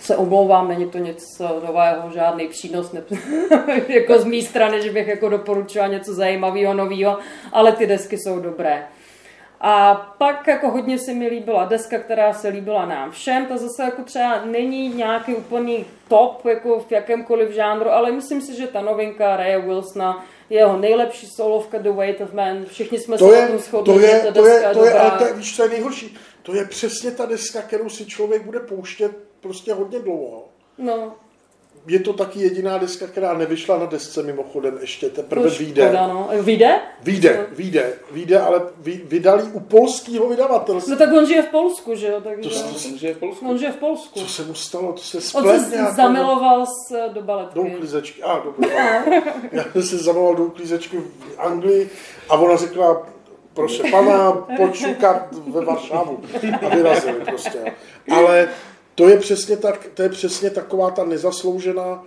se omlouvám, není to nic nového, žádný přínos, ne, jako z mé strany, že bych jako doporučila něco zajímavého, nového, ale ty desky jsou dobré. A pak jako hodně se mi líbila deska, která se líbila nám všem. Ta zase jako třeba není nějaký úplný top jako v jakémkoliv žánru, ale myslím si, že ta novinka Raya Wilsona jeho nejlepší solovka The Weight of Man. Všichni jsme to se je, na tom shodli, to je, ta to je, to je, dobrá. ale to, je- víš, co je nejhorší? To je přesně ta deska, kterou si člověk bude pouštět prostě hodně dlouho. No, Je to taky jediná deska, která nevyšla na desce mimochodem, ještě teprve to vyjde. škoda, no. Vyjde? Vyjde, vyjde, vyjde, ale vy, vydali u polského vydavatelství. No tak on žije v Polsku, že jo? Takže... To- On žije v Polsku. On žije v Polsku. Co se mu stalo? To se On splet se nějak. zamiloval s, do baletky. Do uklízečky. A, dobře. Já jsem se zamiloval do uklízečky v Anglii a ona řekla, prosím pana, pojď šukat ve Varšavu. A vyrazili prostě. Ale to je přesně, tak, to je přesně taková ta nezasloužená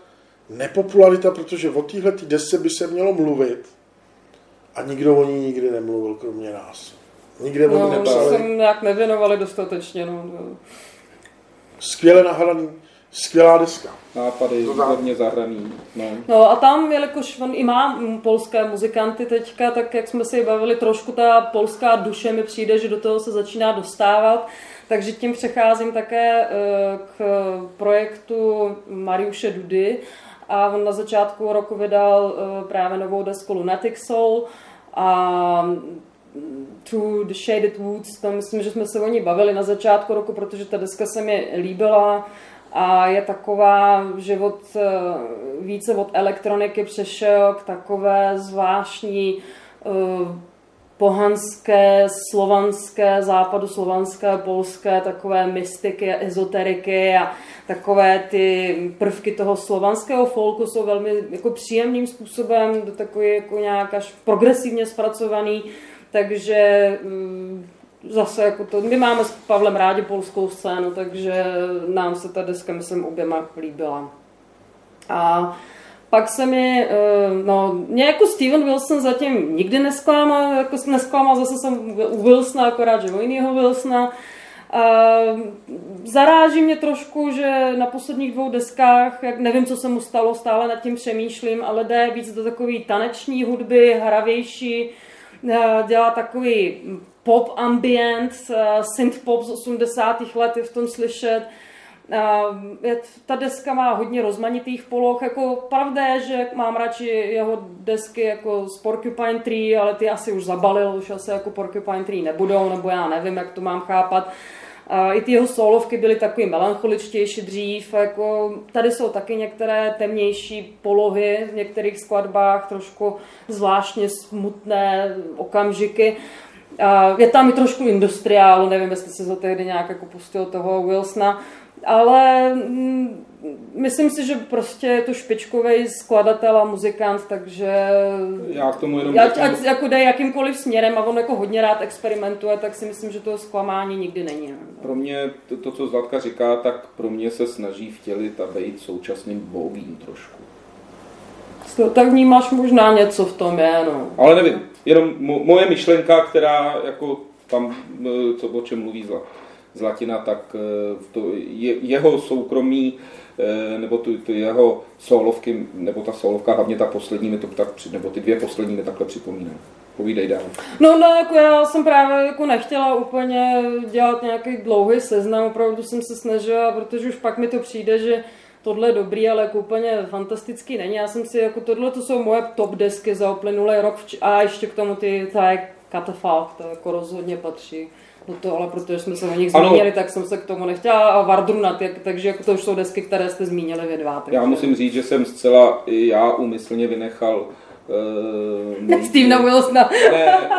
nepopularita, protože o téhle desce by se mělo mluvit a nikdo o ní nikdy nemluvil, kromě nás. Nikde o ní No, nepsali. jsem nějak nevěnovali dostatečně, no. no. Skvěle nahraný, skvělá deska. Nápady, výborně zahraný. No. No a tam, jelikož on i má polské muzikanty teďka, tak jak jsme si bavili, trošku ta polská duše mi přijde, že do toho se začíná dostávat. Takže tím přecházím také eh, k projektu Mariuše Dudy. A on na začátku roku vydal eh, právě novou desku Lunatic Soul a mm, Through the Shaded Woods, tam myslím, že jsme se o ní bavili na začátku roku, protože ta deska se mi líbila a je taková, že od, eh, více od elektroniky přešel k takové zvláštní pohanské, slovanské, západu slovanské, polské, takové mystiky, ezoteriky a takové ty prvky toho slovanského folku jsou velmi jako příjemným způsobem, do takový jako nějak až progresivně zpracovaný, takže mm, zase jako to, my máme s Pavlem rádi polskou scénu, takže nám se ta deska, myslím, oběma líbila. A pak se mi, eh, no, mě jako Steven Wilson zatím nikdy nesklamal, jako nesklamal, zase jsem u Wilsona, akorát, že u jiného Wilsona. A zaráží mě trošku, že na posledních dvou deskách, jak nevím, co se mu stalo, stále nad tím přemýšlím, ale jde víc do takové taneční hudby, hravější, eh, dělá takový pop ambient, eh, synth pop z 80. let je v tom slyšet. Ta deska má hodně rozmanitých poloh, jako pravda je, že mám radši jeho desky jako z Porcupine Tree, ale ty asi už zabalil, už asi jako Porcupine Tree nebudou, nebo já nevím, jak to mám chápat. I ty jeho solovky byly takový melancholičtější dřív, jako tady jsou taky některé temnější polohy v některých skladbách, trošku zvláštně smutné okamžiky. Je tam i trošku industriálu, nevím, jestli se to tehdy nějak jako pustil toho Wilsona, ale mm, myslím si, že prostě je to špičkový skladatel a muzikant, takže Já k tomu jenom ať, řeknu, ať jako jde jakýmkoliv směrem a on jako hodně rád experimentuje, tak si myslím, že to zklamání nikdy není. no. pro mě to, to, co Zlatka říká, tak pro mě se snaží vtělit a být současným bogím trošku. To, tak vnímáš možná něco v tom je, no. Ale nevím, jenom mo, moje myšlenka, která jako tam, eh, co, o čem mluví Zla, Zlatina, tak eh, to je, jeho soukromí, eh, nebo tu, tu jeho solovky, nebo ta solovka, hlavně ta poslední, mi to tak, nebo ty dvě poslední mi takhle připomínají. Povídej dál. No, no, jako já jsem právě jako nechtěla úplně dělat nějaký dlouhý seznam, opravdu jsem se snažila, protože už pak mi to přijde, že tohle je dobrý, ale jako úplně fantastický není. Já jsem si, jako tohle to jsou moje top desky za uplynulý rok a ještě k tomu ty, ta je Catafalque, to jako rozhodně patří do toho, ale protože jsme se o nich Ano. zmínili, tak jsem se k tomu nechtěla a Vardrunat, jak, takže jako to už jsou desky, které jste zmínili vy dva. Takže... Já musím říct, že jsem zcela i já úmyslně vynechal uh, Stevena Wilsona Ne,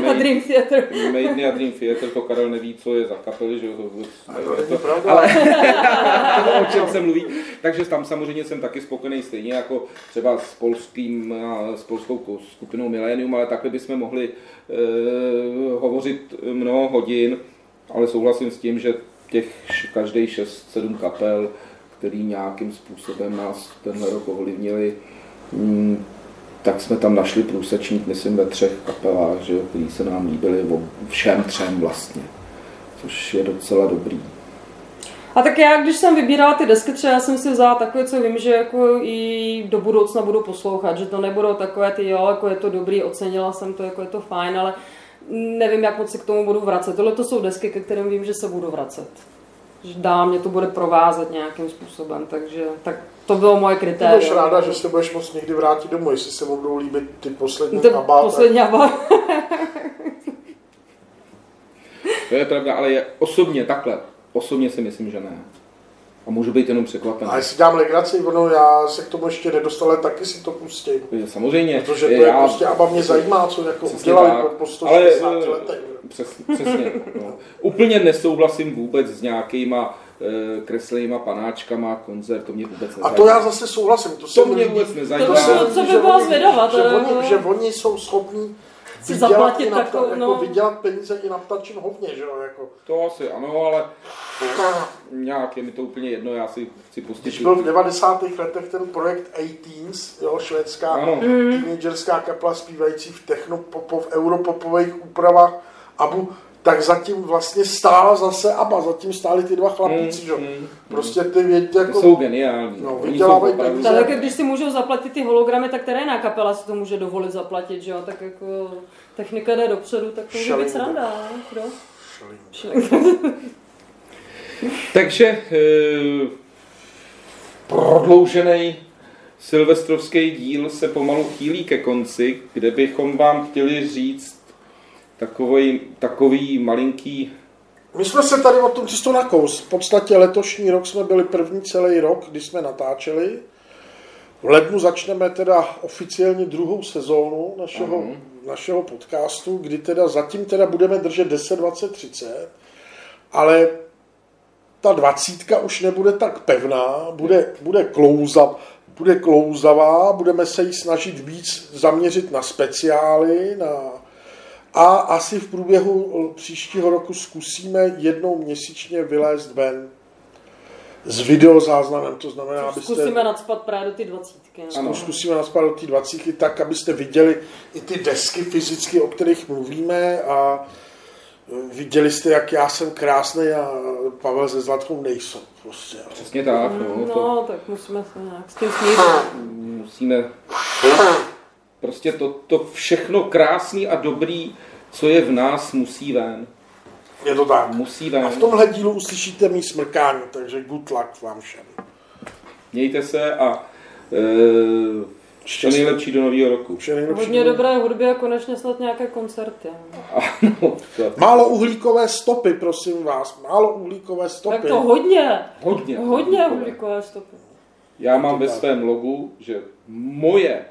uh, a Dream Theater. Maidny a Dream Theater, to Karel neví, co je za kapely, že jo, to vůbec nevím, to, pravda. ale o čem se mluví. Takže tam samozřejmě jsem taky spokojený stejně jako třeba s polským, a s polskou skupinou Millennium, ale takhle bychom mohli uh, hovořit mnoho hodin, ale souhlasím s tím, že těch každých 6-7 kapel, který nějakým způsobem nás tenhle rok ovlivnili, mm, tak jsme tam našli průsečník, myslím, ve třech kapelách, že, který se nám líbily všem třem vlastně, což je docela dobrý. A tak já, když jsem vybírala ty desky, třeba jsem si vzala takové, co vím, že jako i do budoucna budu poslouchat, že to nebudou takové ty, jo, jako je to dobrý, ocenila jsem to, jako je to fajn, ale nevím, jak moc se k tomu budu vracet. Tohle to jsou desky, ke kterým vím, že se budu vracet. Že dál mě to bude provázet nějakým způsobem, takže tak to bylo moje Ty kritérium. budeš ráda, že se budeš moc někdy vrátit domů, jestli se mu budou líbit ty poslední Ten abá, poslední aba. To je pravda, ale je osobně takhle. Osobně si myslím, že ne. A můžu být jenom překvapený. A jestli dělám legraci, ono, já se k tomu ještě nedostal, ale taky si to pustím. Samozřejmě. Protože to je já- prostě, ABBA mě zajímá, co jako Přesně udělali tak. po, po 160 Ale, eh, letech. Přes, přesně. No. Úplně nesouhlasím vůbec s nějakýma e, kreslenýma panáčkama, koncert, to mě vůbec A nezajímá. to já zase souhlasím. To, se to mi mě vůbec nezajímá. To by bylo- co by že bylo zvědavat, Že ale- oni, že oni jsou schopní Si vydělat, zaplatit na, takovou, jako no. vydělat peníze i na ptačím hovně, že jo, jako. To asi ano, ale nějak je mi to úplně jedno, já si chci pustit. Když byl v 90. letech ten projekt 18, jo, švédská Ano. teenagerská kapela zpívající v technopopov, europopových úpravách ABU, tak zatím vlastně stála zase ABBA, zatím stáli ty dva chlapíci, Mm, že? jo. mm, Prostě ty vědí, Ty jako... jsou geniální. No, vydělávají peníze. Tak když si můžou zaplatit ty hologramy, tak která jiná kapela si to může dovolit zaplatit, že jo? Tak jako technika jde dopředu, tak to může být sranda? Kdo? Takže e, prodloužený silvestrovský díl se pomalu chýlí ke konci, kde bychom vám chtěli říct takový, takový malinký My jsme se tady o tom čisto nakous. V podstatě letošní rok jsme byli první celý rok, kdy jsme natáčeli. V lednu začneme teda oficiálně druhou sezónu našeho, Ano. našeho podcastu, kdy teda zatím teda budeme držet 10, 20, 30, ale ta dvacítka už nebude tak pevná, bude, bude, klouza, bude klouzavá, budeme se jí snažit víc zaměřit na speciály, na, a asi v průběhu příštího roku zkusíme jednou měsíčně vylézt ven s videozáznamem, to znamená, abyste... Zkusíme nadspat právě do ty dvacítky. no. Ano. Zkusíme naspat do té dvacítky tak, abyste viděli i ty desky fyzicky, o kterých mluvíme a e, viděli jste, jak já jsem krásný a Pavel se Zlatkou nejsou. Prostě. Přesně tak, no, to No, tak musíme se nějak s tím smířit. musíme... Prostě to, to všechno krásný a dobrý, co je v nás, musí ven. Je to tak. Musí A ven. v tomhle dílu uslyšíte mý smrkání, takže good luck vám všem. Mějte se a e, vše nejlepší do nového roku. Hodně dobré hudby a konečně snad nějaké koncerty. Ano, Málo uhlíkové stopy, prosím vás. Málo uhlíkové stopy. Tak to hodně. hodně. Hodně uhlíkové stopy. Já mám ve svém logu, že moje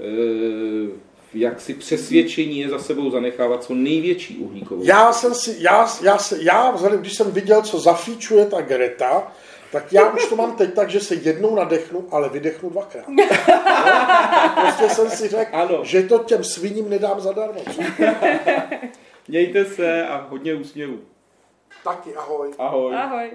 e, jaksi přesvědčení je za sebou zanechávat co největší uhlíkovou. Já jsem si, já, já, se, já vzhledem, když jsem viděl, co zafíčuje ta Greta, tak já už to mám teď tak, že se jednou nadechnu, ale vydechnu dvakrát. Prostě jsem si řekl, Ano. že to těm sviním nedám zadarmo. Mějte se a hodně úsměvů. Taky ahoj. Ahoj. Ahoj.